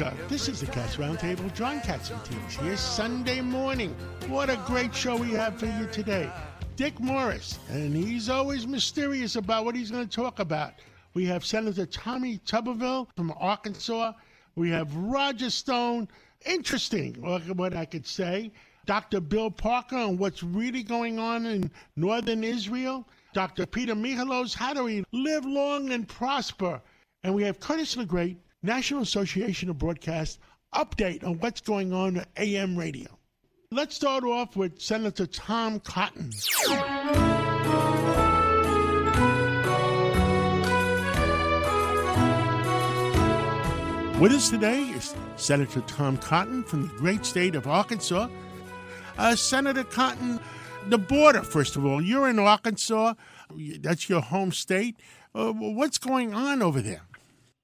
America. This is the Cats Roundtable. John Catsimatidis here, Sunday morning. What a great show we have for you today. Dick Morris, and he's always mysterious about what he's going to talk about. We have Senator Tommy Tuberville from Arkansas. We have Roger Stone. Interesting, what I could say. Dr. Bill Parker on what's really going on in northern Israel. Dr. Peter Michalos, how do we live long and prosper? And we have Curtis LeGeyt, National Association of Broadcast, update on what's going on at AM radio. Let's start off with Senator Tom Cotton. With us today is Senator Tom Cotton from the great state of Arkansas. Uh, Senator Cotton, the border, first of all, you're in Arkansas, that's your home state. Uh, what's going on over there?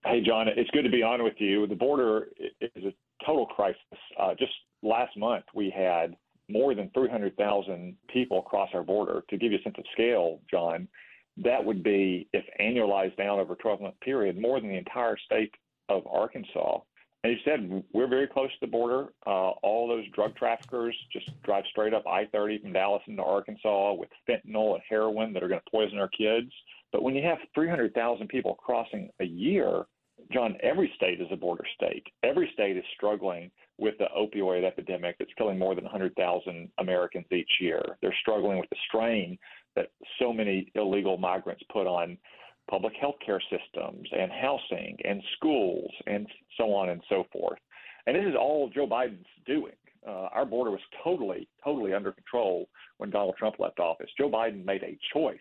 Hey, John, it's good to be on with you. The border is a total crisis. Uh, just last month, we had more than 300,000 people cross our border. To give you a sense of scale, John, that would be, if annualized down over a 12 month period, more than the entire state of Arkansas. And you said, we're very close to the border. Uh, all those drug traffickers just drive straight up I 30 from Dallas into Arkansas with fentanyl and heroin that are going to poison our kids. But when you have 300,000 people crossing a year, John, every state is a border state. Every state is struggling with the opioid epidemic that's killing more than 100,000 Americans each year. They're struggling with the strain that so many illegal migrants put on public health care systems and housing and schools and so on and so forth. And this is all Joe Biden's doing. Uh, our border was totally, totally under control when Donald Trump left office. Joe Biden made a choice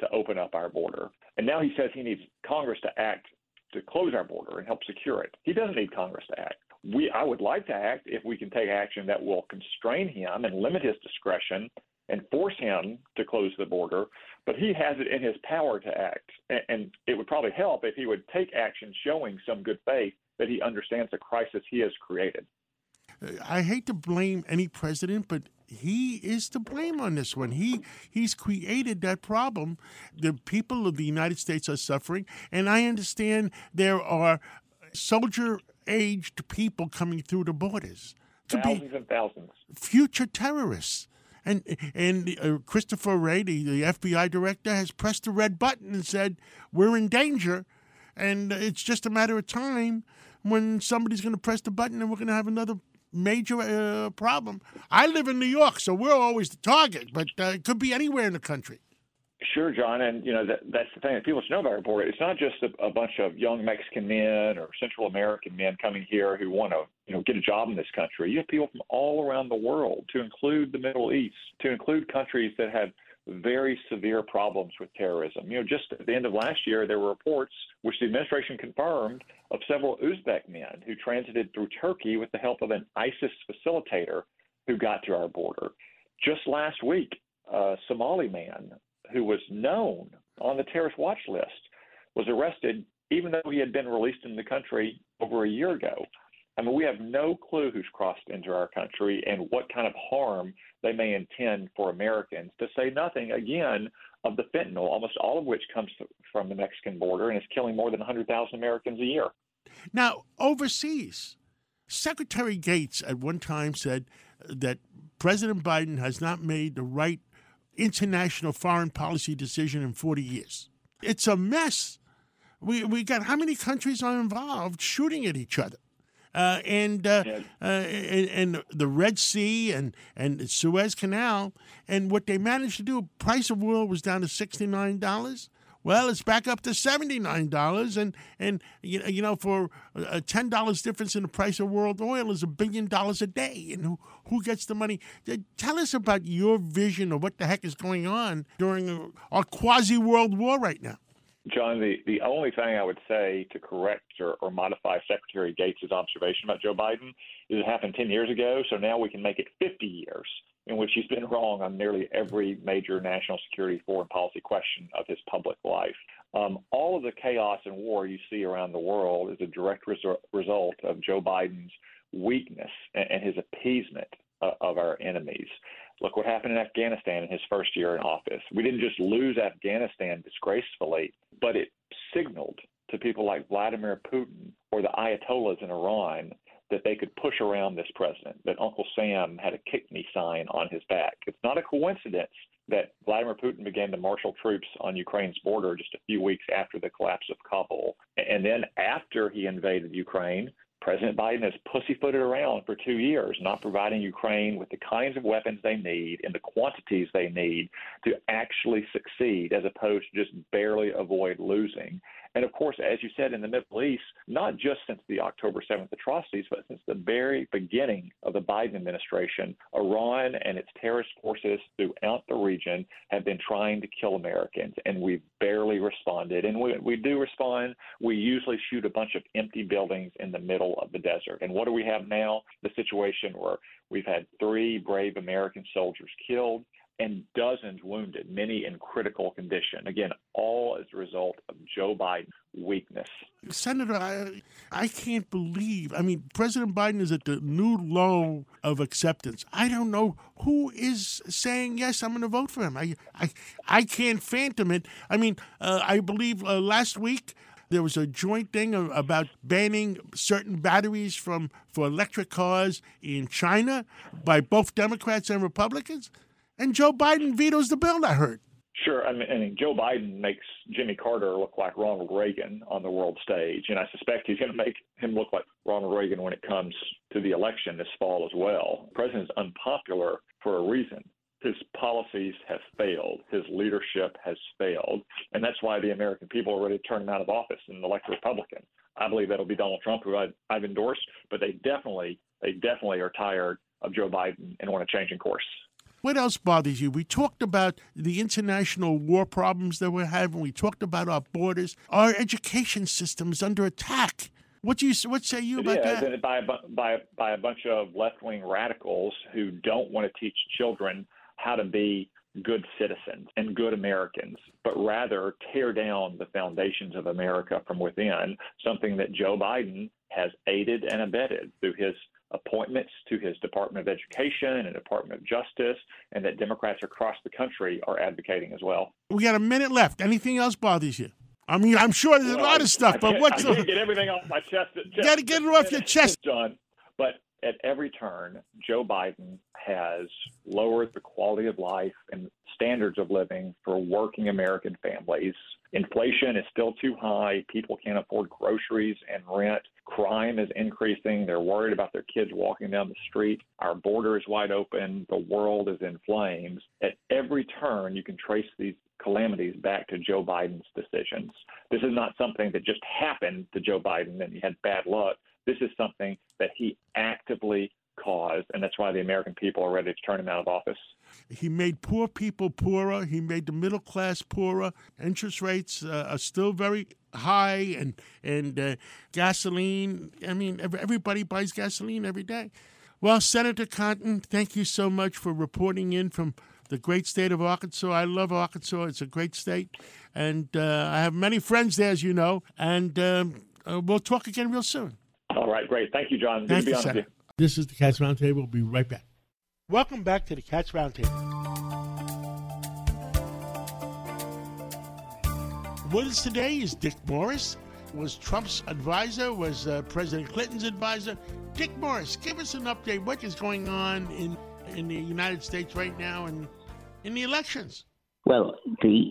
to open up our border. And now he says he needs Congress to act to close our border and help secure it. He doesn't need Congress to act. We, I would like to act if we can take action that will constrain him and limit his discretion and force him to close the border, but he has it in his power to act. And it would probably help if he would take action showing some good faith that he understands the crisis he has created. Uh, I hate to blame any president, but he is to blame on this one. He he's created that problem. The people of the United States are suffering, and I understand there are soldier aged people coming through the borders. to Thousands and thousands. Future terrorists. And and uh, Christopher Wray, the, the FBI director, has pressed the red button and said we're in danger, and it's just a matter of time when somebody's going to press the button and we're going to have another major uh, problem. I live in New York, so we're always the target, but uh, it could be anywhere in the country. Sure, John, and you know that that's the thing that people should know about border. It's not just a, a bunch of young Mexican men or Central American men coming here who want to you know get a job in this country. You have people from all around the world, to include the Middle East, to include countries that have very severe problems with terrorism. You know, just at the end of last year, there were reports, which the administration confirmed, of several Uzbek men who transited through Turkey with the help of an ISIS facilitator who got to our border. Just last week, a Somali man who was known on the terrorist watch list was arrested, even though he had been released in the country over a year ago. I mean, we have no clue who's crossed into our country and what kind of harm they may intend for Americans, to say nothing, again, of the fentanyl, almost all of which comes from the Mexican border and is killing more than 100,000 Americans a year. Now, overseas, Secretary Gates at one time said that President Biden has not made the right international foreign policy decision in 40 years. It's a mess. We, we got how many countries are involved shooting at each other? Uh, and, uh, uh, and, and the Red Sea and and the Suez Canal, and what they managed to do, price of oil was down to sixty nine dollars. Well, it's back up to seventy nine dollars, and and you know, you know for a ten dollars difference in the price of world oil is a billion dollars a day, and who who gets the money? Tell us about your vision of what the heck is going on during a quasi world war right now. John, the, the only thing I would say to correct or, or modify Secretary Gates' observation about Joe Biden is it happened 10 years ago, so now we can make it 50 years in which he's been wrong on nearly every major national security foreign policy question of his public life. Um, all of the chaos and war you see around the world is a direct resu- result of Joe Biden's weakness and, and his appeasement uh, of our enemies. Look what happened in Afghanistan in his first year in office. We didn't just lose Afghanistan disgracefully, but it signaled to people like Vladimir Putin or the Ayatollahs in Iran that they could push around this president, that Uncle Sam had a kick me sign on his back. It's not a coincidence that Vladimir Putin began to marshal troops on Ukraine's border just a few weeks after the collapse of Kabul. And then after he invaded Ukraine, President Biden has pussyfooted around for two years, not providing Ukraine with the kinds of weapons they need and the quantities they need to actually succeed, as opposed to just barely avoid losing. And of course, as you said, in the Middle East, not just since the October 7th atrocities, but since the very beginning of the Biden administration, Iran and its terrorist forces throughout the region have been trying to kill Americans, and we've barely responded. And we, we do respond. We usually shoot a bunch of empty buildings in the middle of the desert. And what do we have now? The situation where we've had three brave American soldiers killed and dozens wounded, many in critical condition. Again, all as a result of Joe Biden's weakness. Senator, I, I can't believe. I mean, President Biden is at the new low of acceptance. I don't know who is saying yes. I'm going to vote for him. I, I, I can't phantom it. I mean, uh, I believe uh, last week there was a joint thing about banning certain batteries from for electric cars in China by both Democrats and Republicans. And Joe Biden vetoes the bill, I heard. Sure. I mean, I mean, Joe Biden makes Jimmy Carter look like Ronald Reagan on the world stage, and I suspect he's going to make him look like Ronald Reagan when it comes to the election this fall as well. The president's unpopular for a reason. His policies have failed. His leadership has failed, and that's why the American people are ready to turn him out of office and elect a Republican. I believe that'll be Donald Trump, who I, I've endorsed, but they definitely, they definitely are tired of Joe Biden and want a change in course. What else bothers you? We talked about the international war problems that we're having. We talked about our borders. Our education system is under attack. What do you what say you about yeah, that? By by by a bunch of left wing radicals who don't want to teach children how to be good citizens and good Americans, but rather tear down the foundations of America from within, something that Joe Biden has aided and abetted through his appointments to his Department of Education and Department of Justice, and that Democrats across the country are advocating as well. We got a minute left. Anything else bothers you? I mean, I'm sure there's well, a lot of stuff, but what's I get everything off my chest? You got to get it off your chest, John. But at every turn, Joe Biden has lowered the quality of life and standards of living for working American families. Inflation is still too high. People can't afford groceries and rent. Crime is increasing. They're worried about their kids walking down the street. Our border is wide open. The world is in flames. At every turn, you can trace these calamities back to Joe Biden's decisions. This is not something that just happened to Joe Biden and he had bad luck. This is something that he actively caused, and that's why the American people are ready to turn him out of office. He made poor people poorer. He made the middle class poorer. Interest rates uh, are still very high, and and uh, gasoline. I mean, everybody buys gasoline every day. Well, Senator Cotton, thank you so much for reporting in from the great state of Arkansas. I love Arkansas; it's a great state, and uh, I have many friends there, as you know. And um, uh, we'll talk again real soon. All right, great. Thank you, John. Good Thank to be you, on Senator. with you. This is the Cats Roundtable. We'll be right back. Welcome back to the Cats Roundtable. Us today is Dick Morris. Was Trump's advisor, was uh, President Clinton's advisor. Dick Morris, give us an update. What is going on in in the United States right now and in the elections? Well, the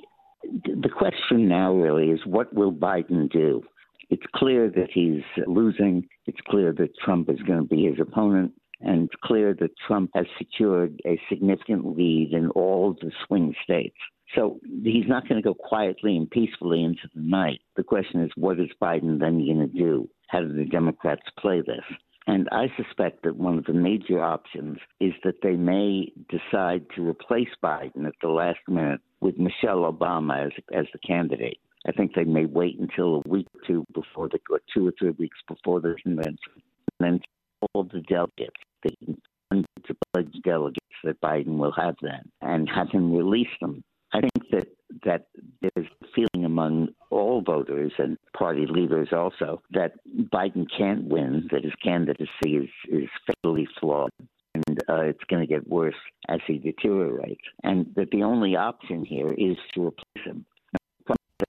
the question now really is what will Biden do? It's clear that he's losing. It's clear that Trump is going to be his opponent. And it's clear that Trump has secured a significant lead in all the swing states. So he's not going to go quietly and peacefully into the night. The question is, what is Biden then going to do? How do the Democrats play this? And I suspect that one of the major options is that they may decide to replace Biden at the last minute with Michelle Obama as, as the candidate. I think they may wait until a week or two before the, or two or three weeks before the convention, and then all the delegates, the hundreds of delegates that Biden will have then, and have him release them. I think that that there's a feeling among all voters and party leaders also that Biden can't win, that his candidacy is, is fatally flawed. And uh, it's going to get worse as he deteriorates. And that the only option here is to replace him.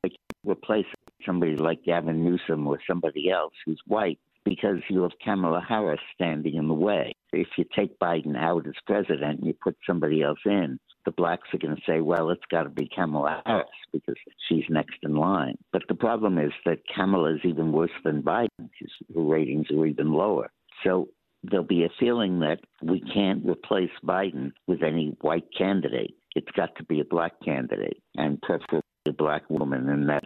They replace somebody like Gavin Newsom or somebody else who's white because you have Kamala Harris standing in the way. If you take Biden out as president and you put somebody else in, the blacks are going to say, well, it's got to be Kamala Harris because she's next in line. But the problem is that Kamala is even worse than Biden. Her ratings are even lower. So there'll be a feeling that we can't replace Biden with any white candidate. It's got to be a black candidate, and preferably a black woman, and that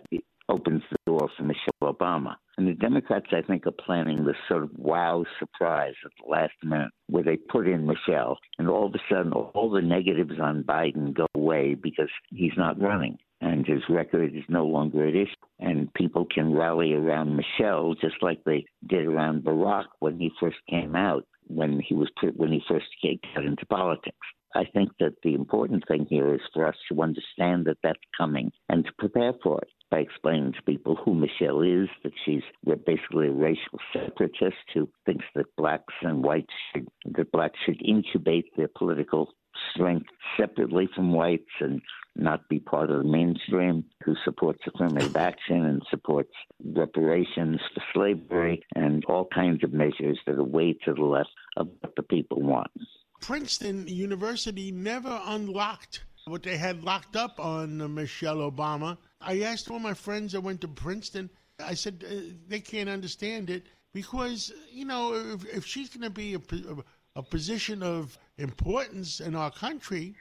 opens the door for Michelle Obama. And the Democrats, I think, are planning this sort of wow surprise at the last minute where they put in Michelle, and all of a sudden, all the negatives on Biden go away because he's not running. And his record is no longer at issue. And people can rally around Michelle just like they did around Barack when he first came out, when he was when he first got into politics. I think that the important thing here is for us to understand that that's coming and to prepare for it by explaining to people who Michelle is, that she's basically a racial separatist who thinks that blacks and whites should, that blacks should incubate their political strength separately from whites and not be part of the mainstream, who supports affirmative action and supports reparations for slavery and all kinds of measures that are way to the left of what the people want. Princeton University never unlocked what they had locked up on Michelle Obama I asked all my friends that went to Princeton, I said uh, they can't understand it because, you know, if, if she's going to be a, a, position of importance in our country,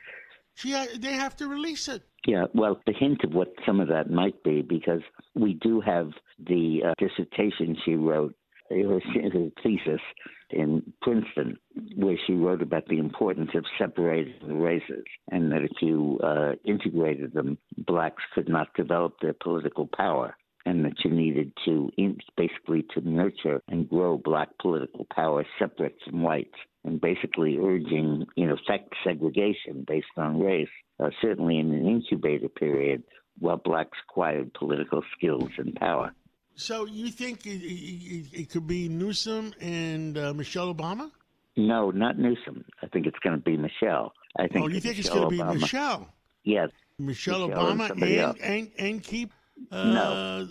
she they have to release it. Yeah, well, the hint of what some of that might be, because we do have the uh, dissertation she wrote, her, her thesis in Princeton, where she wrote about the importance of separating the races, and that if you uh, integrated them, blacks could not develop their political power, and that you needed to basically to nurture and grow black political power separate from whites, and basically urging, in effect, segregation based on race, uh, certainly in an incubator period, while blacks acquired political skills and power. So you think it, it, it could be Newsom and uh, Michelle Obama? No, not Newsom. I think it's going to be Michelle. I think. Oh, you think Michelle it's going to be Michelle? Yes. Michelle, Michelle Obama and and, and, and keep. Uh, no.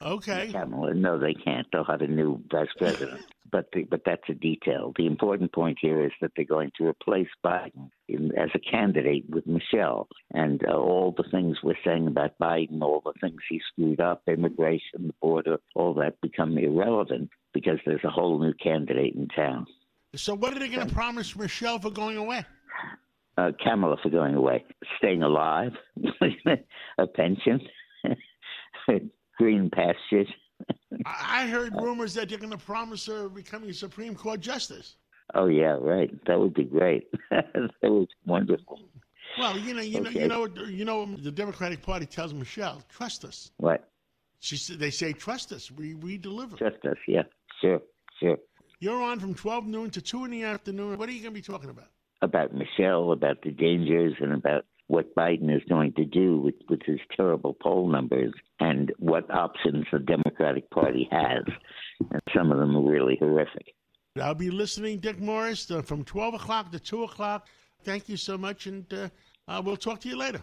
Okay. Kamala, no, they can't. They'll have a new vice president. But the, but that's a detail. The important point here is that they're going to replace Biden in, as a candidate with Michelle, and uh, all the things we're saying about Biden, all the things he screwed up, immigration, the border, all that become irrelevant because there's a whole new candidate in town. So what are they going to promise Michelle for going away? Uh, Kamala for going away, staying alive, a pension. green pastures. I heard rumors that you're going to promise her becoming a Supreme Court justice. Oh yeah, right. That would be great. that was wonderful. Well, you know, you okay. know, you know, you know. The Democratic Party tells Michelle, "Trust us." What? She said, "They say trust us. We we deliver." Trust us. Yeah. Sure. Sure. You're on from twelve noon to two in the afternoon. What are you going to be talking about? About Michelle, about the dangers, and about what Biden is going to do with, with his terrible poll numbers and what options the Democratic Party has. And some of them are really horrific. I'll be listening, Dick Morris, uh, from 12 o'clock to 2 o'clock. Thank you so much, and uh, uh, we'll talk to you later.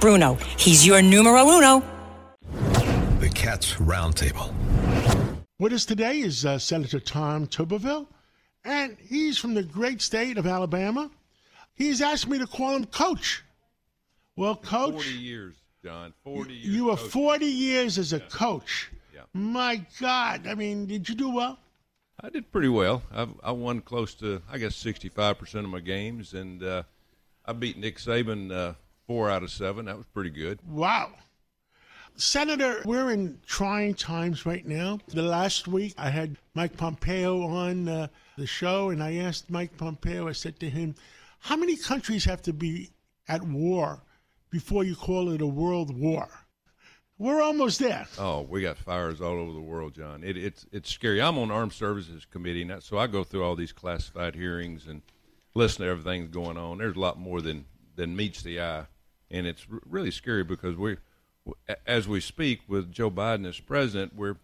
Bruno. He's your numero uno. The Cats Roundtable. With us today is uh, Senator Tom Tuberville, and he's from the great state of Alabama. He's asked me to call him Coach. Well, Coach. 40 years. John. Forty. Years You were coaching. 40 years as a coach. Yeah. My God. I mean, did you do well? I did pretty well. I, I won close to, I guess, 65% of my games, and uh, I beat Nick Saban uh, four out of seven. That was pretty good. Wow. Senator, we're in trying times right now. The last week, I had Mike Pompeo on uh, the show, and I asked Mike Pompeo, I said to him, How many countries have to be at war before you call it a world war? We're almost there. Oh, we got fires all over the world, John. It, it's it's scary. I'm on Armed Services Committee, and so I go through all these classified hearings and listen to everything that's going on. There's a lot more than than meets the eye, and it's r- really scary because we, as we speak with Joe Biden as president, we're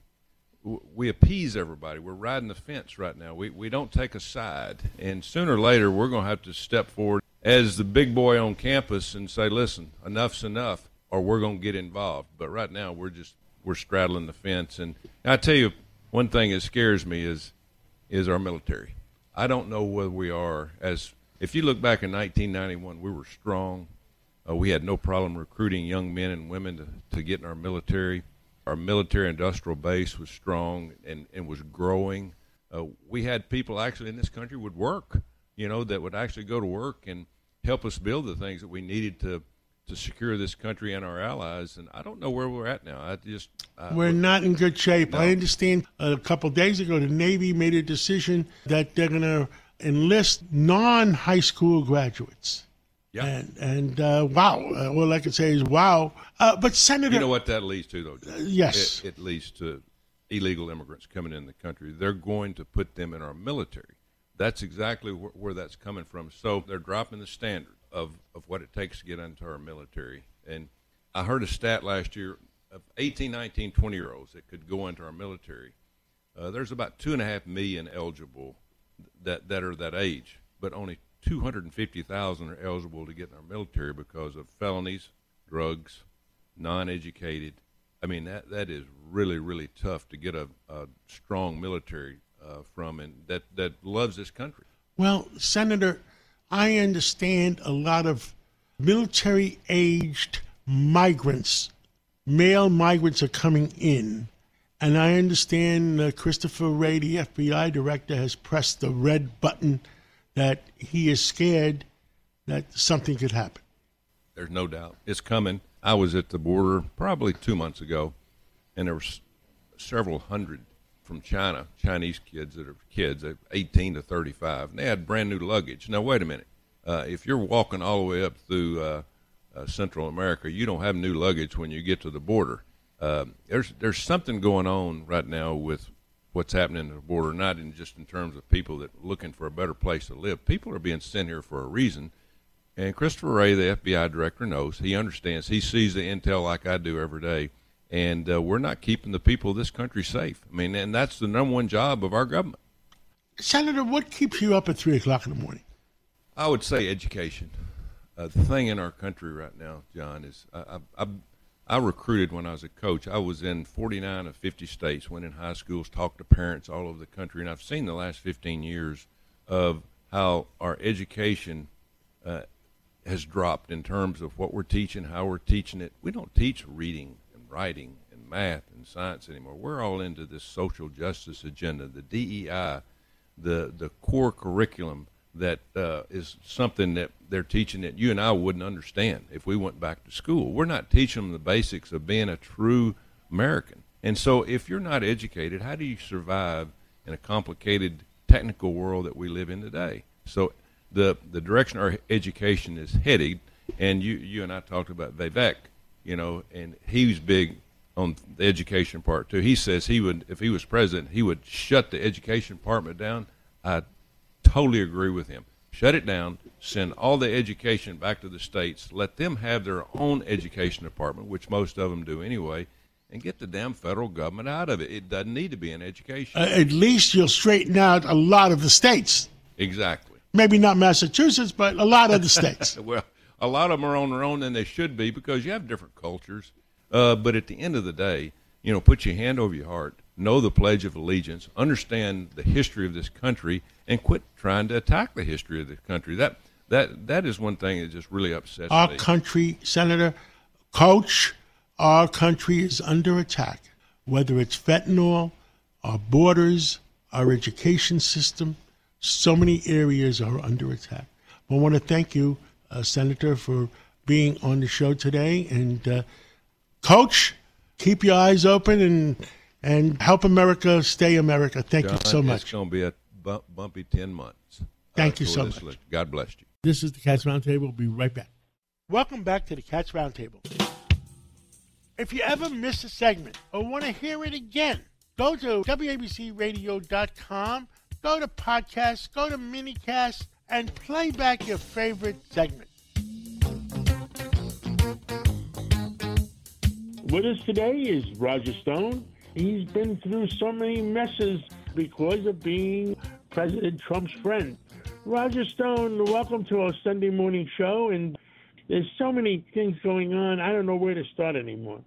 we appease everybody. We're riding the fence right now. We we don't take a side, and sooner or later we're going to have to step forward as the big boy on campus and say, "Listen, enough's enough," or we're going to get involved. But right now we're just we're straddling the fence. And I tell you, one thing that scares me is is our military. I don't know whether we are as if you look back in 1991, we were strong. Uh, we had no problem recruiting young men and women to, to get in our military. Our military industrial base was strong and, and was growing. Uh, we had people actually in this country would work, you know, that would actually go to work and help us build the things that we needed to to secure this country and our allies. And I don't know where we're at now. I just uh, We're not in good shape. No. I understand a couple of days ago the Navy made a decision that they're going to enlist non high school graduates. yeah. And, and uh, wow, uh, all I can say is wow. Uh, but Senator, You know what that leads to, though? John? yes. It, it leads to illegal immigrants coming in the country. They're going to put them in our military. That's exactly where, where that's coming from. So they're dropping the standard of, of what it takes to get into our military. And I heard a stat last year of 18, 19, 20 year olds that could go into our military. Uh, there's about two and a half million eligible that, that are that age, but only 250,000 are eligible to get in our military because of felonies, drugs, non-educated. I mean that that is really really tough to get a, a strong military uh, from and that that loves this country. Well, Senator, I understand a lot of military aged migrants, male migrants are coming in. And I understand uh, Christopher Wray, the FBI director, has pressed the red button that he is scared that something could happen. There's no doubt it's coming. I was at the border probably two months ago, and there were several hundred from China, Chinese kids that are kids, 18 to 35, and they had brand new luggage. Now wait a minute, uh, if you're walking all the way up through uh, uh, Central America, you don't have new luggage when you get to the border. Um, there's there's something going on right now with what's happening at the border, not in just in terms of people that are looking for a better place to live. People are being sent here for a reason. And Christopher Wray, the FBI director, knows. He understands. He sees the intel like I do every day. And uh, we're not keeping the people of this country safe. I mean, and that's the number one job of our government. Senator, what keeps you up at 3 o'clock in the morning? I would say education. Uh, the thing in our country right now, John, is I, I, I, I recruited when I was a coach. I was in 49 of 50 states, went in high schools, talked to parents all over the country, and I've seen the last 15 years of how our education uh, has dropped in terms of what we're teaching, how we're teaching it. We don't teach reading writing and math and science anymore. We're all into this social justice agenda, the DEI, the the core curriculum that uh, is something that they're teaching that you and I wouldn't understand if we went back to school. We're not teaching them the basics of being a true American. And so, if you're not educated, how do you survive in a complicated technical world that we live in today? So, the the direction our education is headed, and you you and I talked about Vivek, you know, and he was big on the education part too. He says he would, if he was president, he would shut the education department down. I totally agree with him. Shut it down. Send all the education back to the states. Let them have their own education department, which most of them do anyway, and get the damn federal government out of it. It doesn't need to be in education. Uh, at least you'll straighten out a lot of the states. exactly. Maybe not Massachusetts, but a lot of the states. Well, a lot of them are on their own, than they should be because you have different cultures. Uh, but at the end of the day, you know, put your hand over your heart, know the Pledge of Allegiance, understand the history of this country, and quit trying to attack the history of the country. That that that is one thing that just really upsets Our me. country, Senator, coach, Our country is under attack, whether it's fentanyl, our borders, our education system. So many areas are under attack. But I want to thank you, Senator, for being on the show today. And, uh, Coach, keep your eyes open and and help America stay America. Thank John, you so much. It's going to be a bu- bumpy 10 months. Thank you so much. li- God bless you. This is the Cats Roundtable. We'll be right back. Welcome back to the Cats Roundtable. If you ever miss a segment or want to hear it again, go to WABCRadio.com, go to podcasts, go to minicast, and play back your favorite segment. With us today is Roger Stone. He's been through so many messes because of being President Trump's friend. Roger Stone, welcome to our Sunday morning show. And there's so many things going on, I don't know where to start anymore.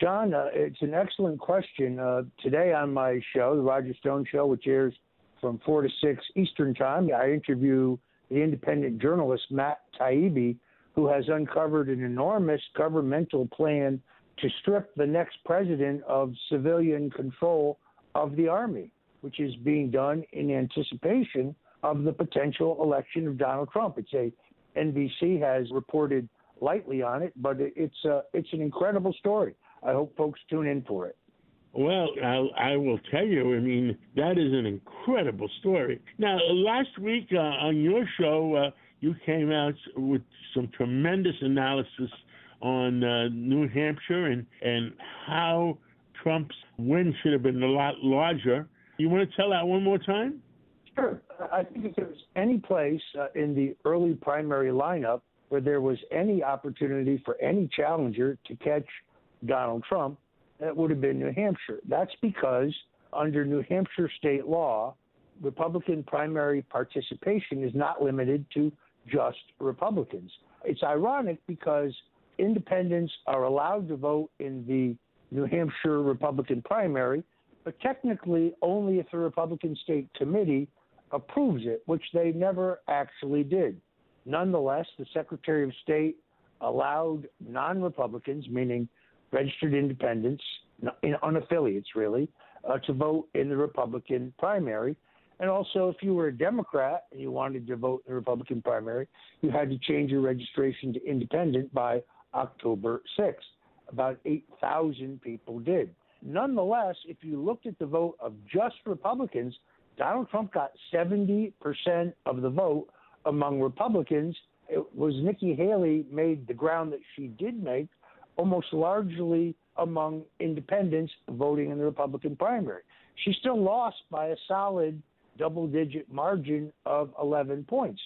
John, uh, it's an excellent question. Uh, today on my show, the Roger Stone Show, which airs from 4 to 6 Eastern Time, I interview the independent journalist Matt Taibbi, who has uncovered an enormous governmental plan to strip the next president of civilian control of the Army, which is being done in anticipation of the potential election of Donald Trump. It's a NBC has reported lightly on it, but it's uh, it's an incredible story. I hope folks tune in for it. Well, I'll, I will tell you, I mean, that is an incredible story. Now, last week uh, on your show, uh, you came out with some tremendous analysis on uh, New Hampshire and, and how Trump's win should have been a lot larger. You want to tell that one more time? Sure. I think if there's any place uh, in the early primary lineup where there was any opportunity for any challenger to catch Donald Trump, that would have been New Hampshire. That's because under New Hampshire state law, Republican primary participation is not limited to just Republicans. It's ironic because independents are allowed to vote in the New Hampshire Republican primary, but technically only if the Republican State Committee approves it, which they never actually did. Nonetheless, the Secretary of State allowed non Republicans, meaning registered independents, in unaffiliates really, uh, to vote in the Republican primary. And also, if you were a Democrat and you wanted to vote in the Republican primary, you had to change your registration to independent by October 6th. About 8,000 people did. Nonetheless, if you looked at the vote of just Republicans, Donald Trump got 70% of the vote among Republicans. It was Nikki Haley made the ground that she did make almost largely among independents voting in the Republican primary. She still lost by a solid double digit margin of 11 points.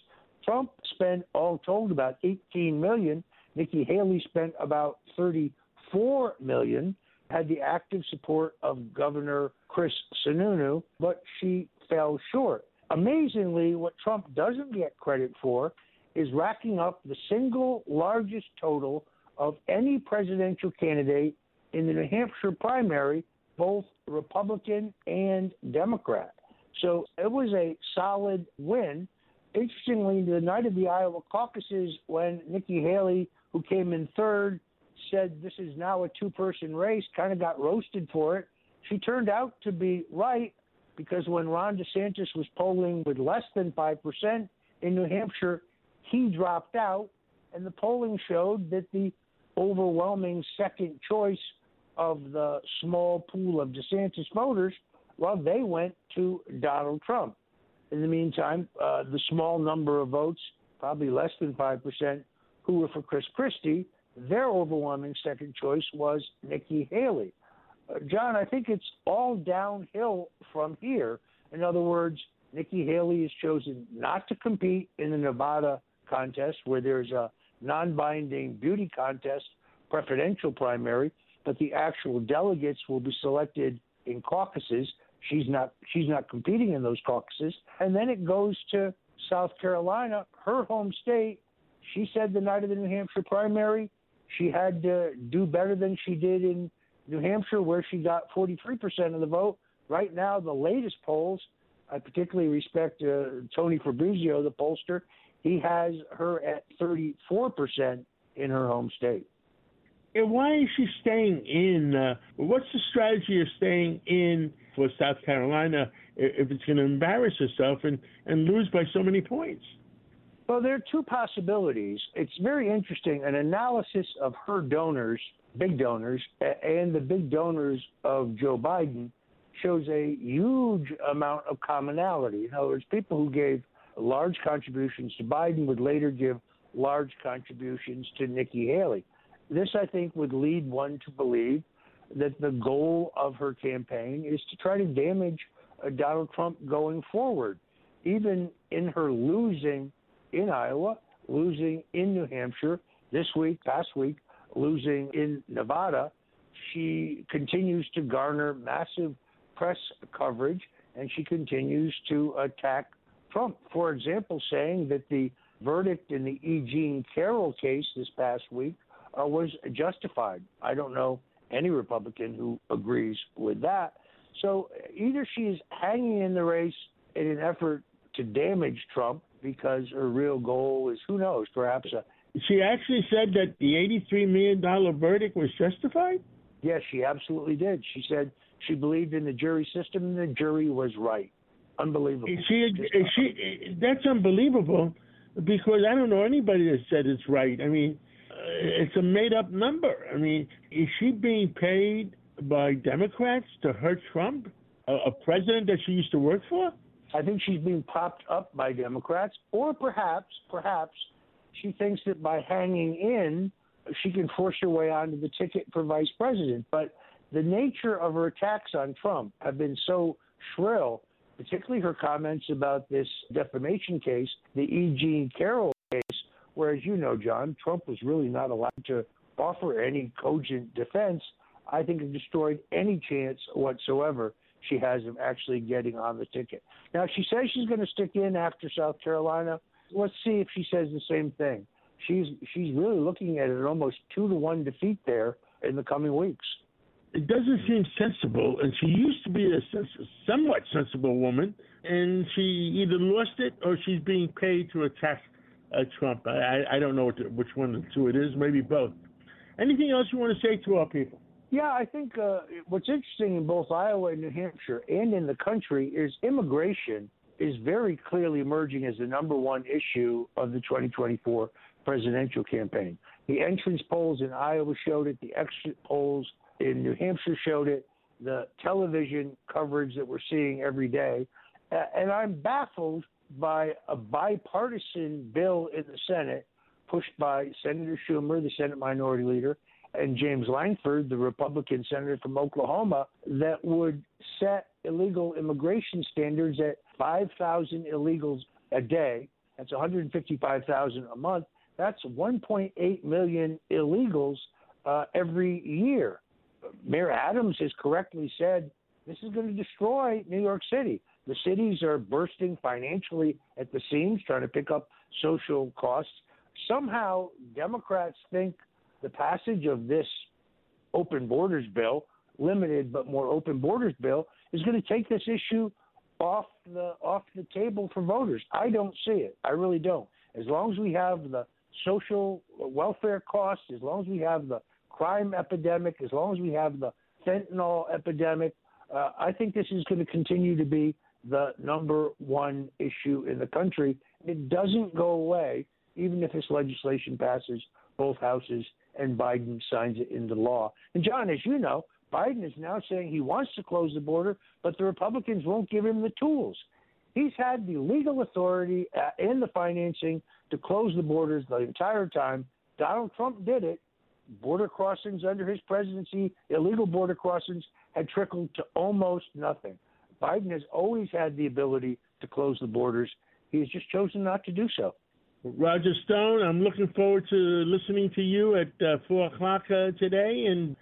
Trump spent all told about 18 million. Nikki Haley spent about 34 million, had the active support of Governor Chris Sununu, but she fell short. Amazingly, what Trump doesn't get credit for is racking up the single largest total of any presidential candidate in the New Hampshire primary, both Republican and Democrat. So it was a solid win. Interestingly, the night of the Iowa caucuses, when Nikki Haley, who came in third, said this is now a two person race, kind of got roasted for it. She turned out to be right because when Ron DeSantis was polling with less than 5% in New Hampshire, he dropped out. And the polling showed that the overwhelming second choice of the small pool of DeSantis voters, well, they went to Donald Trump. In the meantime, uh, the small number of votes, probably less than 5%, who were for Chris Christie, their overwhelming second choice was Nikki Haley. Uh, John, I think it's all downhill from here. In other words, Nikki Haley has chosen not to compete in the Nevada contest, where there's a non binding beauty contest preferential primary, but the actual delegates will be selected in caucuses. She's not she's not competing in those caucuses. And then it goes to South Carolina, her home state. She said the night of the New Hampshire primary, she had to do better than she did in New Hampshire, where she got 43% of the vote. Right now, the latest polls, I particularly respect uh, Tony Fabrizio, the pollster. He has her at 34% in her home state. And why is she staying in? Uh, what's the strategy of staying in for South Carolina if it's going to embarrass herself and, and lose by so many points? Well, there are two possibilities. It's very interesting. An analysis of her donors, big donors, and the big donors of Joe Biden shows a huge amount of commonality. In other words, people who gave large contributions to Biden would later give large contributions to Nikki Haley. This, I think, would lead one to believe that the goal of her campaign is to try to damage uh, Donald Trump going forward. Even in her losing in Iowa, losing in New Hampshire, this week, past week, losing in Nevada, she continues to garner massive press coverage and she continues to attack Trump. For example, saying that the verdict in the E. Jean Carroll case this past week uh, was justified. I don't know any Republican who agrees with that. So either she is hanging in the race in an effort to damage Trump because her real goal is who knows, perhaps a. She actually said that the $83 million verdict was justified? Yes, she absolutely did. She said she believed in the jury system and the jury was right. Unbelievable. She, she, that's unbelievable because I don't know anybody that said it's right. I mean, uh, it's a made up number. I mean, is she being paid by Democrats to hurt Trump, a, a president that she used to work for? I think she's being propped up by Democrats, or perhaps, perhaps she thinks that by hanging in, she can force her way onto the ticket for vice president. But the nature of her attacks on Trump have been so shrill, particularly her comments about this defamation case, the E. Jean Carroll case, where, as you know, John, Trump was really not allowed to offer any cogent defense. I think it destroyed any chance whatsoever she has of actually getting on the ticket. Now, she says she's going to stick in after South Carolina. Let's see if she says the same thing. She's she's really looking at an almost two to one defeat there in the coming weeks. It doesn't seem sensible, and she used to be a sens- somewhat sensible woman, and she either lost it or she's being paid to attack uh, Trump. I, I don't know which one of the two it is, maybe both. Anything else you want to say to our people? Yeah, I think uh, what's interesting in both Iowa and New Hampshire and in the country is immigration is very clearly emerging as the number one issue of the 2024 presidential campaign. The entrance polls in Iowa showed it, the exit polls in New Hampshire showed it, the television coverage that we're seeing every day. And I'm baffled by a bipartisan bill in the Senate pushed by Senator Schumer, the Senate Minority Leader, and James Lankford, the Republican senator from Oklahoma, that would set illegal immigration standards at 5,000 illegals a day. That's 155,000 a month. That's 1.8 million illegals uh, every year. Mayor Adams has correctly said this is going to destroy New York City. The cities are bursting financially at the seams, trying to pick up social costs. Somehow, Democrats think the passage of this open borders bill, limited but more open borders bill, is going to take this issue off the off the table for voters. I don't see it. I really don't. As long as we have the social welfare costs, as long as we have the crime epidemic, as long as we have the fentanyl epidemic, uh, I think this is going to continue to be the number one issue in the country. It doesn't go away, even if this legislation passes both houses and Biden signs it into law. And John, as you know, Biden is now saying he wants to close the border, but the Republicans won't give him the tools. He's had the legal authority uh, and the financing to close the borders the entire time. Donald Trump did it. Border crossings under his presidency, illegal border crossings, had trickled to almost nothing. Biden has always had the ability to close the borders. He has just chosen not to do so. Roger Stone, I'm looking forward to listening to you at uh, 4 o'clock uh, today. And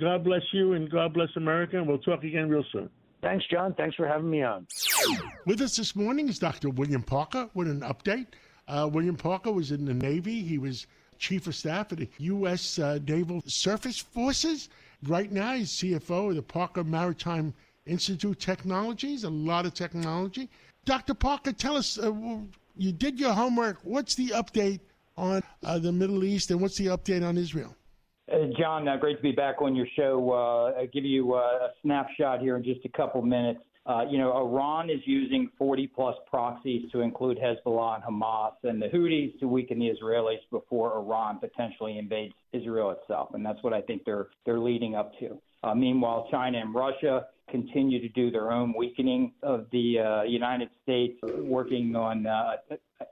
God bless you and God bless America. And we'll talk again real soon. Thanks, John. Thanks for having me on. With us this morning is Dr. William Parker with an update. Uh, William Parker was in the Navy. He was Chief of Staff of the U.S. Uh, Naval Surface Forces. Right now, he's CFO of the Parker Maritime Institute Technologies, a lot of technology. Dr. Parker, tell us uh, you did your homework. What's the update on uh, the Middle East and what's the update on Israel? Uh, John, uh, great to be back on your show. Uh, I'll give you uh, a snapshot here in just a couple minutes. Uh, you know, Iran is using 40 plus proxies to include Hezbollah and Hamas and the Houthis to weaken the Israelis before Iran potentially invades Israel itself. And that's what I think they're, they're leading up to. Uh, meanwhile, China and Russia continue to do their own weakening of the uh, United States, working on uh,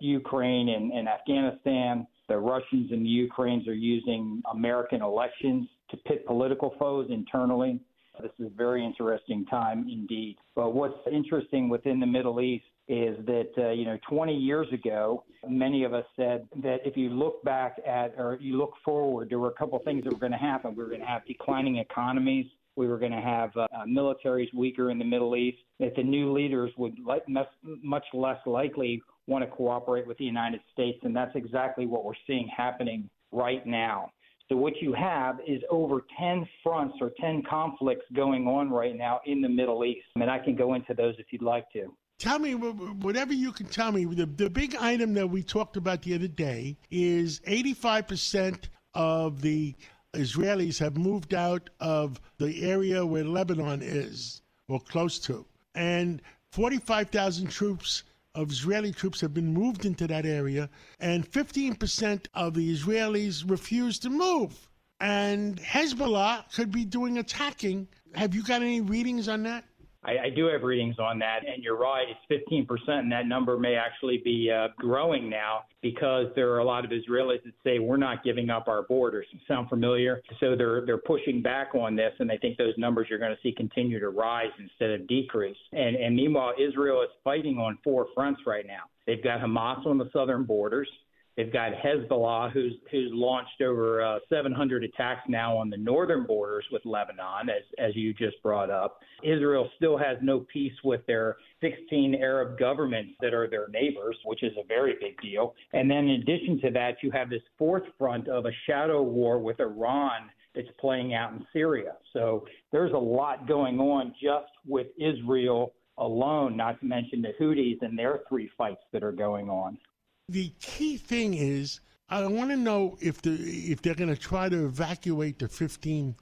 Ukraine and, and Afghanistan. The Russians and the Ukrainians are using American elections to pit political foes internally. This is a very interesting time indeed. But what's interesting within the Middle East is that uh, you know 20 years ago, many of us said that if you look back at or you look forward, there were a couple of things that were going to happen. We were going to have declining economies. We were going to have uh, militaries weaker in the Middle East. That the new leaders would like much less likely want to cooperate with the United States, and that's exactly what we're seeing happening right now. So what you have is over 10 fronts or 10 conflicts going on right now in the Middle East. I mean, I can go into those if you'd like to. Tell me whatever you can tell me. The, the big item that we talked about the other day is 85% of the Israelis have moved out of the area where Lebanon is, or close to. And 45,000 troops of Israeli troops have been moved into that area, and 15% of the Israelis refuse to move. And Hezbollah could be doing attacking. Have you got any readings on that? I, I do have readings on that, and you're right. It's 15%, and that number may actually be uh, growing now because there are a lot of Israelis that say we're not giving up our borders. Sound familiar? So they're they're pushing back on this, and they think those numbers you're going to see continue to rise instead of decrease. And and meanwhile, Israel is fighting on four fronts right now. They've got Hamas on the southern borders. They've got Hezbollah, who's who's launched over uh, 700 attacks now on the northern borders with Lebanon, as as you just brought up. Israel still has no peace with their 16 Arab governments that are their neighbors, which is a very big deal. And then in addition to that, you have this fourth front of a shadow war with Iran that's playing out in Syria. So there's a lot going on just with Israel alone, not to mention the Houthis and their three fights that are going on the key thing is I want to know if the if they're going to try to evacuate the 15%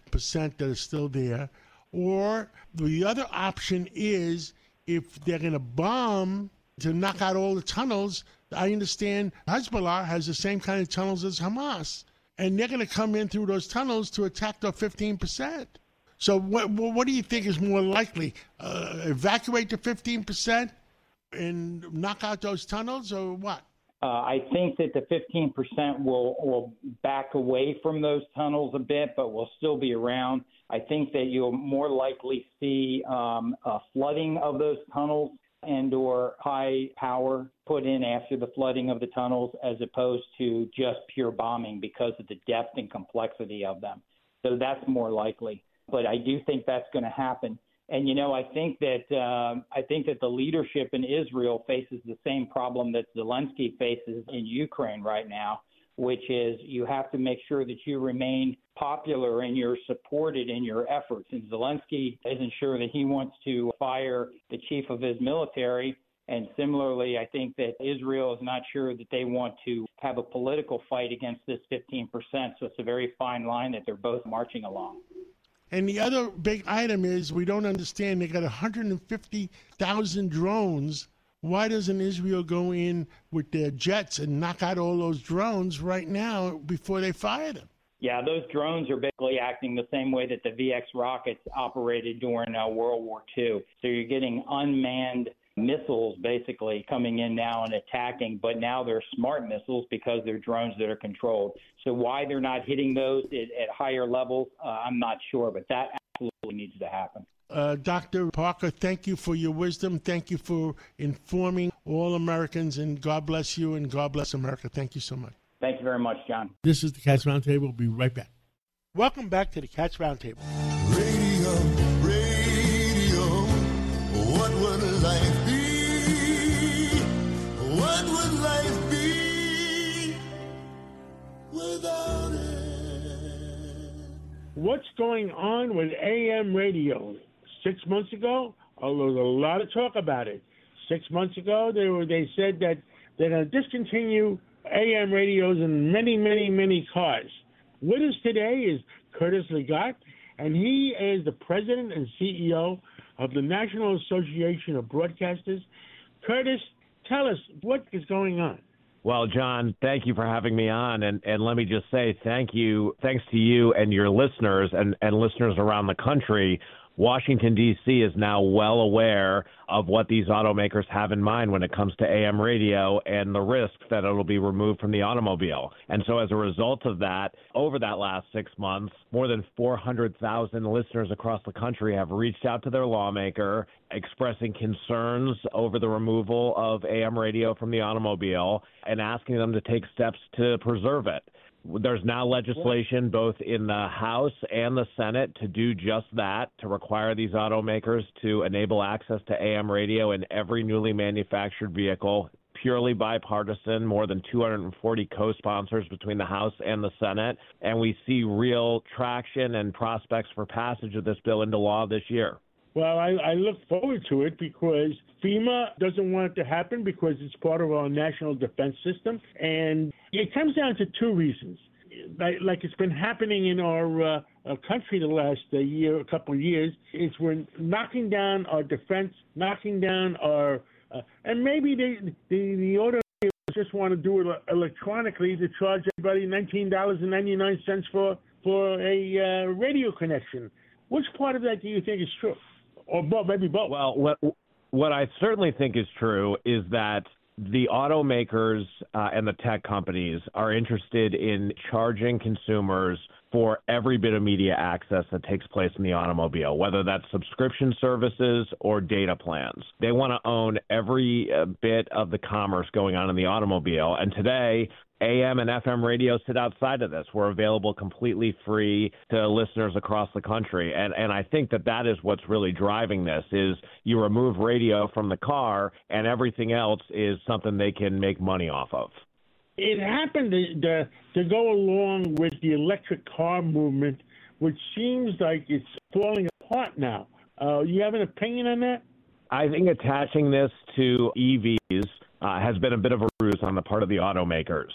that are still there, or the other option is if they're going to bomb to knock out all the tunnels. I understand Hezbollah has the same kind of tunnels as Hamas, and they're going to come in through those tunnels to attack the 15%. So, what what do you think is more likely? Uh, evacuate the 15% and knock out those tunnels, or what? Uh, I think that the 15% will will back away from those tunnels a bit, but will still be around. I think that you'll more likely see um, a flooding of those tunnels and or high power put in after the flooding of the tunnels as opposed to just pure bombing because of the depth and complexity of them. So that's more likely. But I do think that's going to happen. And you know, I think that um, I think that the leadership in Israel faces the same problem that Zelensky faces in Ukraine right now, which is you have to make sure that you remain popular and you're supported in your efforts. And Zelensky isn't sure that he wants to fire the chief of his military. And similarly, I think that Israel is not sure that they want to have a political fight against this 15%. So it's a very fine line that they're both marching along. And the other big item is we don't understand they got 150,000 drones. Why doesn't Israel go in with their jets and knock out all those drones right now before they fire them? Yeah, those drones are basically acting the same way that the VX rockets operated during uh, World War II. So you're getting unmanned missiles basically coming in now and attacking, but now they're smart missiles because they're drones that are controlled. So why they're not hitting those at, at higher levels, uh, I'm not sure, but that absolutely needs to happen. Uh, Dr. Parker, thank you for your wisdom. Thank you for informing all Americans, and God bless you and God bless America. Thank you so much. Thank you very much, John. This is the Cats Roundtable. We'll be right back. Welcome back to the Cats Roundtable. Radio, radio, What's going on with AM radio? Six months ago, oh, there was a lot of talk about it. Six months ago, they were they said that they're going to discontinue AM radios in many, many, many cars. With us today is Curtis LeGeyt, and he is the president and CEO of the National Association of Broadcasters. Curtis, tell us what is going on. Well, John, thank you for having me on. And, and let me just say thank you, thanks to you and your listeners and, and listeners around the country Washington, D.C. is now well aware of what these automakers have in mind when it comes to AM radio and the risk that it'll be removed from the automobile. And so, as a result of that, over that last six months, more than 400,000 listeners across the country have reached out to their lawmaker expressing concerns over the removal of AM radio from the automobile and asking them to take steps to preserve it. There's now legislation both in the House and the Senate to do just that, to require these automakers to enable access to AM radio in every newly manufactured vehicle. Purely bipartisan, more than 240 co sponsors between the House and the Senate. And we see real traction and prospects for passage of this bill into law this year. Well, I, I look forward to it because FEMA doesn't want it to happen because it's part of our national defense system. And it comes down to two reasons. Like, like it's been happening in our uh, country the last uh, year, a couple of years, is we're knocking down our defense, knocking down our, uh, and maybe the the the auto just want to do it electronically to charge everybody nineteen dollars and ninety nine cents for for a uh, radio connection. Which part of that do you think is true? or both, maybe both. Well, what what I certainly think is true is that the automakers uh, and the tech companies are interested in charging consumers for every bit of media access that takes place in the automobile, whether that's subscription services or data plans. They want to own every uh, bit of the commerce going on in the automobile. And today, AM and FM radio sit outside of this. We're available completely free to listeners across the country, and and I think that that is what's really driving this. Is you remove radio from the car, and everything else is something they can make money off of. It happened to to, to go along with the electric car movement, which seems like it's falling apart now. Uh, you have an opinion on that? I think attaching this to EVs uh, has been a bit of a ruse on the part of the automakers.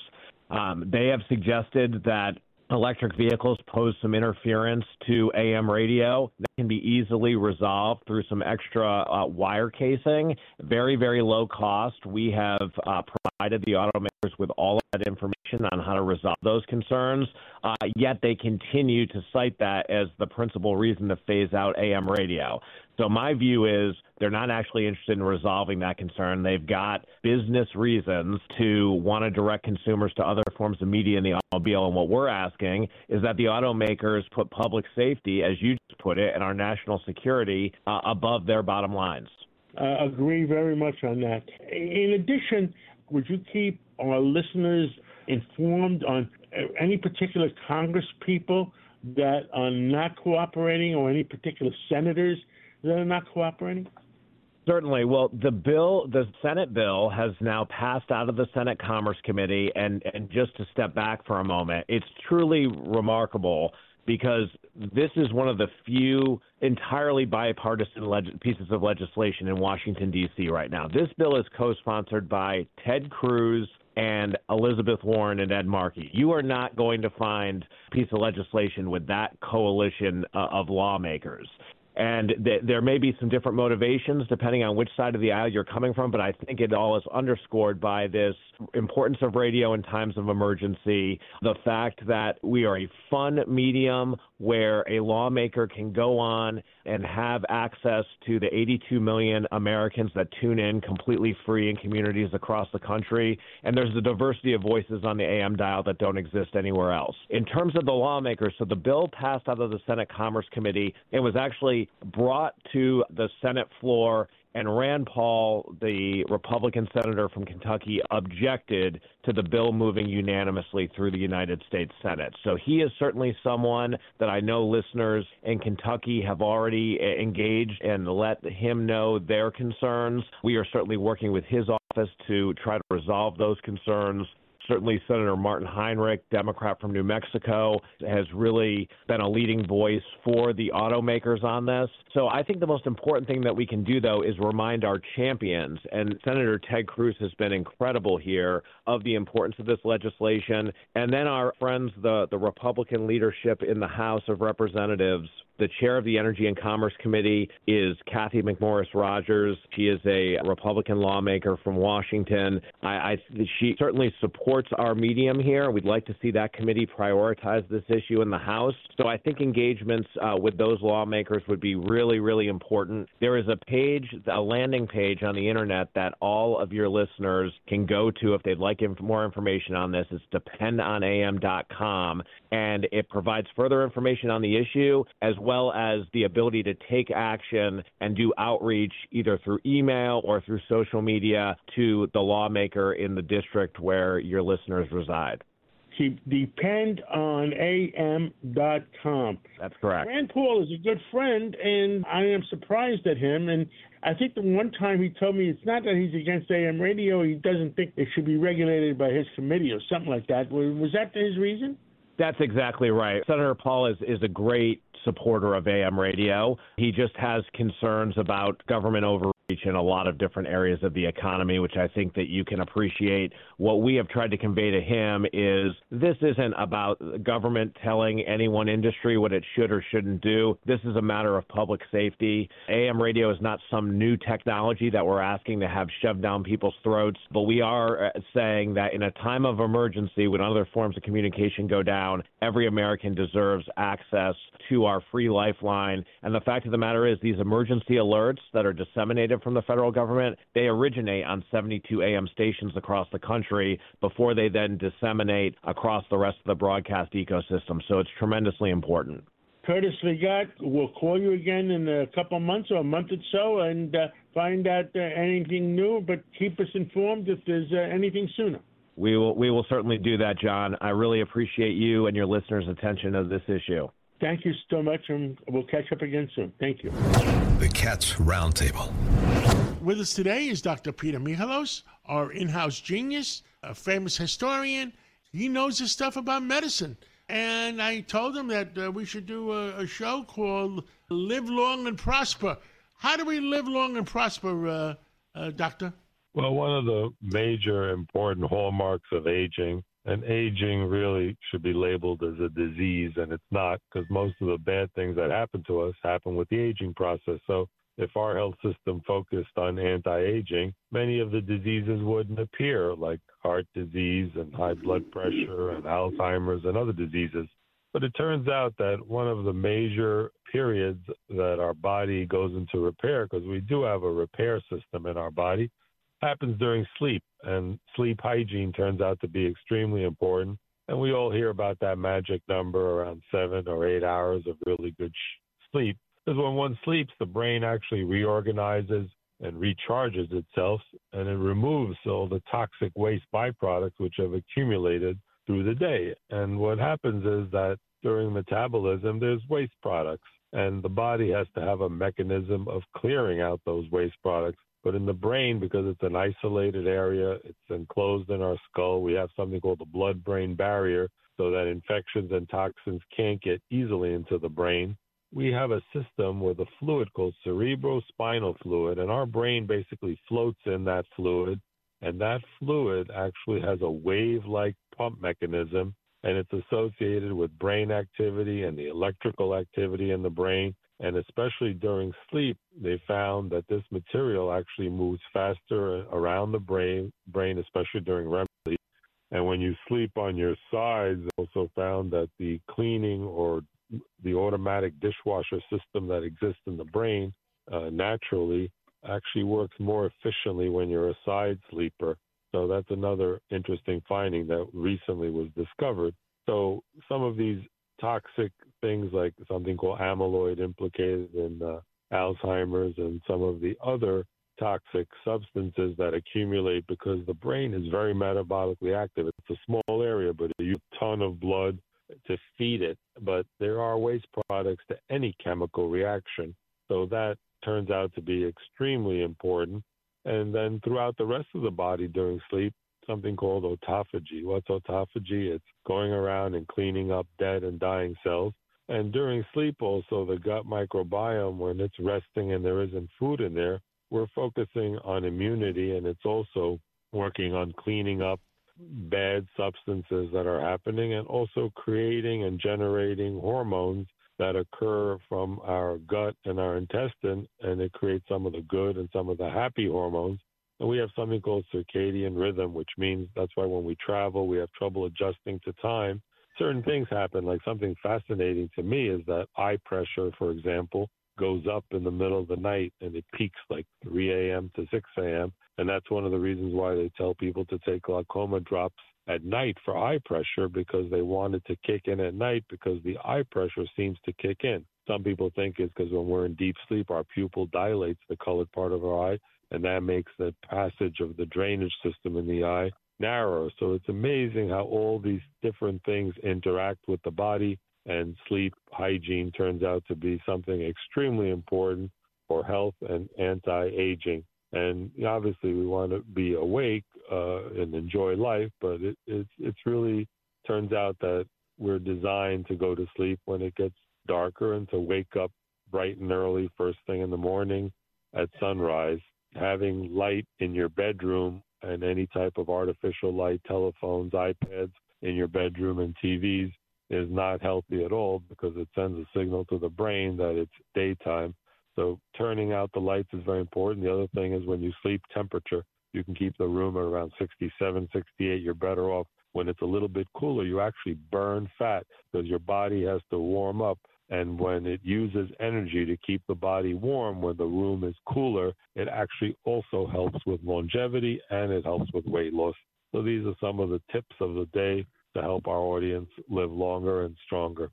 Um, they have suggested that electric vehicles pose some interference to AM radio that can be easily resolved through some extra uh, wire casing. Very, very low cost. We have uh, provided the automakers with all of that information on how to resolve those concerns, uh, yet they continue to cite that as the principal reason to phase out AM radio. So my view is they're not actually interested in resolving that concern. They've got business reasons to want to direct consumers to other forms of media in the automobile. And what we're asking is that the automakers put public safety, as you just put it, and our national security uh, above their bottom lines. I agree very much on that. In addition, would you keep our listeners informed on any particular Congress people that are not cooperating or any particular senators they're not cooperating? Certainly. Well, the bill, the Senate bill, has now passed out of the Senate Commerce Committee. And, and just to step back for a moment, it's truly remarkable because this is one of the few entirely bipartisan leg- pieces of legislation in Washington, D.C. right now. This bill is co sponsored by Ted Cruz and Elizabeth Warren and Ed Markey. You are not going to find a piece of legislation with that coalition uh, of lawmakers. And th- there may be some different motivations depending on which side of the aisle you're coming from, but I think it all is underscored by this importance of radio in times of emergency, the fact that we are a fun medium where a lawmaker can go on and have access to the 82 million Americans that tune in completely free in communities across the country. And there's a diversity of voices on the AM dial that don't exist anywhere else. In terms of the lawmakers, so the bill passed out of the Senate Commerce Committee. It was actually brought to the Senate floor and Rand Paul, the Republican senator from Kentucky, objected to the bill moving unanimously through the United States Senate. So he is certainly someone that I know listeners in Kentucky have already eh, engaged and let him know their concerns. We are certainly working with his office to try to resolve those concerns. Certainly, Senator Martin Heinrich, Democrat from New Mexico, has really been a leading voice for the automakers on this. So I think the most important thing that we can do, though, is remind our champions. And Senator Ted Cruz has been incredible here of the importance of this legislation. And then our friends, the, the Republican leadership in the House of Representatives, the chair of the Energy and Commerce Committee is Cathy McMorris Rodgers. She is a Republican lawmaker from Washington. I, I, she certainly supports our medium here. We'd like to see that committee prioritize this issue in the House. So I think engagements uh, with those lawmakers would be really, really important. There is a page, a landing page on the internet that all of your listeners can go to if they'd like inf- more information on this. It's dependonam.com, and it provides further information on the issue as well as the ability to take action and do outreach either through email or through social media to the lawmaker in the district where your listeners reside. depend on am.com. That's correct. Rand Paul is a good friend, and I am surprised at him. And I think the one time he told me it's not that he's against AM radio, he doesn't think it should be regulated by his committee or something like that. Was that his reason? That's exactly right. Senator Paul is, is a great supporter of AM radio. He just has concerns about government overreach in a lot of different areas of the economy, which I think that you can appreciate. What we have tried to convey to him is this isn't about government telling any one industry what it should or shouldn't do. This is a matter of public safety. AM radio is not some new technology that we're asking to have shoved down people's throats, but we are uh, saying that in a time of emergency, when other forms of communication go down, every American deserves access to our free lifeline. And the fact of the matter is, these emergency alerts that are disseminated from the federal government, they originate on 72 AM stations across the country before they then disseminate across the rest of the broadcast ecosystem. So it's tremendously important. Curtis LeGeyt will call you again in a couple of months or a month or so and uh, find out uh, anything new, but keep us informed if there's uh, anything sooner. We will we will certainly do that, John. I really appreciate you and your listeners' attention to this issue. Thank you so much, and we'll catch up again soon. Thank you. The Cats Roundtable. With us today is Dr. Peter Michalos, our in house genius, a famous historian. He knows his stuff about medicine. And I told him that uh, we should do a, a, show called Live Long and Prosper. How do we live long and prosper, uh, uh, Doctor? Well, one of the major important hallmarks of aging and aging really should be labeled as a disease, and it's not because most of the bad things that happen to us happen with the aging process. So, if our health system focused on anti aging, many of the diseases wouldn't appear, like heart disease and high blood pressure and Alzheimer's and other diseases. But it turns out that one of the major periods that our body goes into repair, because we do have a repair system in our body, happens during sleep, and sleep hygiene turns out to be extremely important. And we all hear about that magic number around seven or eight hours of really good sh- sleep. Because when one sleeps, the brain actually reorganizes and recharges itself, and it removes all the toxic waste byproducts which have accumulated through the day. And what happens is that during metabolism, there's waste products, and the body has to have a mechanism of clearing out those waste products but in the brain, because it's an isolated area, it's enclosed in our skull, we have something called the blood brain barrier so that infections and toxins can't get easily into the brain. We have a system with a fluid called cerebrospinal fluid, and our brain basically floats in that fluid. And that fluid actually has a wave like pump mechanism, and it's associated with brain activity and the electrical activity in the brain. And especially during sleep, they found that this material actually moves faster around the brain, brain especially during REM sleep. And when you sleep on your sides, they also found that the cleaning or the automatic dishwasher system that exists in the brain uh, naturally actually works more efficiently when you're a side sleeper. So that's another interesting finding that recently was discovered. So some of these toxic things like something called amyloid implicated in uh, Alzheimer's and some of the other toxic substances that accumulate because the brain is very metabolically active. It's a small area, but you a ton of blood to feed it. But there are waste products to any chemical reaction. So that turns out to be extremely important. And then throughout the rest of the body during sleep, something called autophagy. What's autophagy? It's going around and cleaning up dead and dying cells. And during sleep, also, the gut microbiome, when it's resting and there isn't food in there, we're focusing on immunity and it's also working on cleaning up bad substances that are happening and also creating and generating hormones that occur from our gut and our intestine, and it creates some of the good and some of the happy hormones. And we have something called circadian rhythm, which means that's why when we travel, we have trouble adjusting to time. Certain things happen, like something fascinating to me is that eye pressure, for example, goes up in the middle of the night and it peaks like 3 a.m. to 6 a.m. And that's one of the reasons why they tell people to take glaucoma drops at night for eye pressure because they want it to kick in at night because the eye pressure seems to kick in. Some people think it's because when we're in deep sleep, our pupil dilates the colored part of our eye, and that makes the passage of the drainage system in the eye narrower. So it's amazing how all these different things interact with the body, and sleep hygiene turns out to be something extremely important for health and anti aging. And obviously, we want to be awake uh, and enjoy life, but it, it's it's really turns out that we're designed to go to sleep when it gets darker and to wake up bright and early first thing in the morning at sunrise. Having light in your bedroom and any type of artificial light, telephones, iPads in your bedroom, and TVs is not healthy at all because it sends a signal to the brain that it's daytime so turning out the lights is very important. The other thing is when you sleep temperature, you can keep the room at around 67, 68. You're better off when it's a little bit cooler. You actually burn fat because your body has to warm up. And when it uses energy to keep the body warm when the room is cooler, it actually also helps with longevity and it helps with weight loss. So these are some of the tips of the day to help our audience live longer and stronger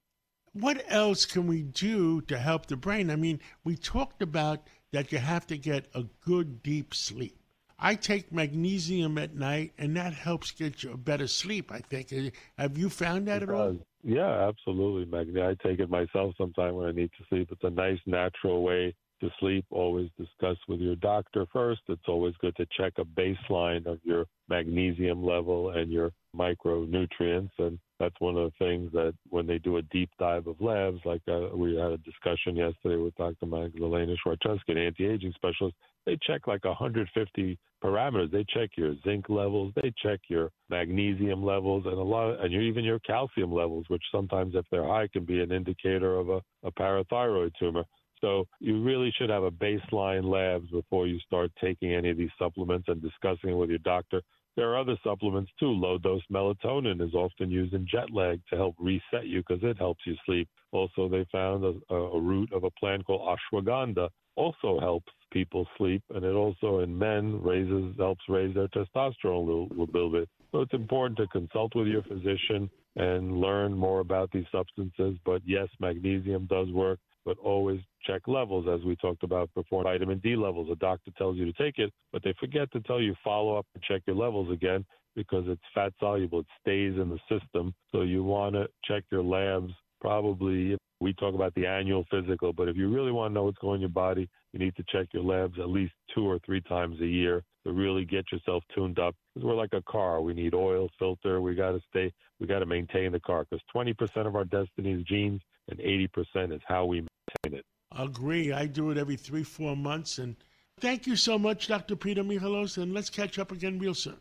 what else can we do to help the brain? I mean, we talked about that you have to get a good deep sleep. I take magnesium at night, and that helps get you a better sleep. I think. Have you found that it at all? Yeah, absolutely, Magnesium. I take it myself sometime when I need to sleep. It's a nice, natural way to sleep. Always discuss with your doctor first. It's always good to check a baseline of your magnesium level and your micronutrients. And that's one of the things that when they do a deep dive of labs, like uh, we had a discussion yesterday with Dr. Magdalena Schwarczewski, an anti-aging specialist, they check like 150 parameters. They check your zinc levels, they check your magnesium levels, and a lot, of, and even your calcium levels, which sometimes, if they're high, can be an indicator of a, a parathyroid tumor. So you really should have a baseline labs before you start taking any of these supplements and discussing it with your doctor. There are other supplements too. Low dose melatonin is often used in jet lag to help reset you because it helps you sleep. Also, they found a, a root of a plant called ashwagandha also helps people sleep, and it also in men raises helps raise their testosterone a little, little bit. So it's important to consult with your physician and learn more about these substances. But yes, magnesium does work but always check levels, as we talked about before. Vitamin D levels, a doctor tells you to take it, but they forget to tell you follow up and check your levels again because it's fat soluble. It stays in the system. So you want to check your labs probably. We talk about the annual physical, but if you really want to know what's going in your body, you need to check your labs at least two or three times a year to really get yourself tuned up. Because we're like a car. We need oil, filter. We got to stay, we got to maintain the car because 20% of our destiny is genes and 80% is how we maintain it. Agree. I do it every three, four months. And thank you so much, Dr. Peter Michalos, and let's catch up again real soon.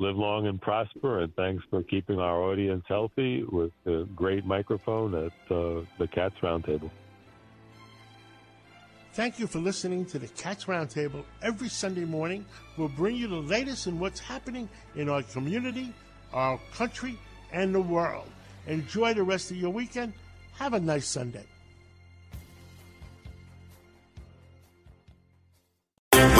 Live long and prosper, and thanks for keeping our audience healthy with the great microphone at uh, the Cats Roundtable. Thank you for listening to the Cats Roundtable every Sunday morning. We'll bring you the latest in what's happening in our community, our country, and the world. Enjoy the rest of your weekend. Have a nice Sunday.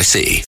NYC.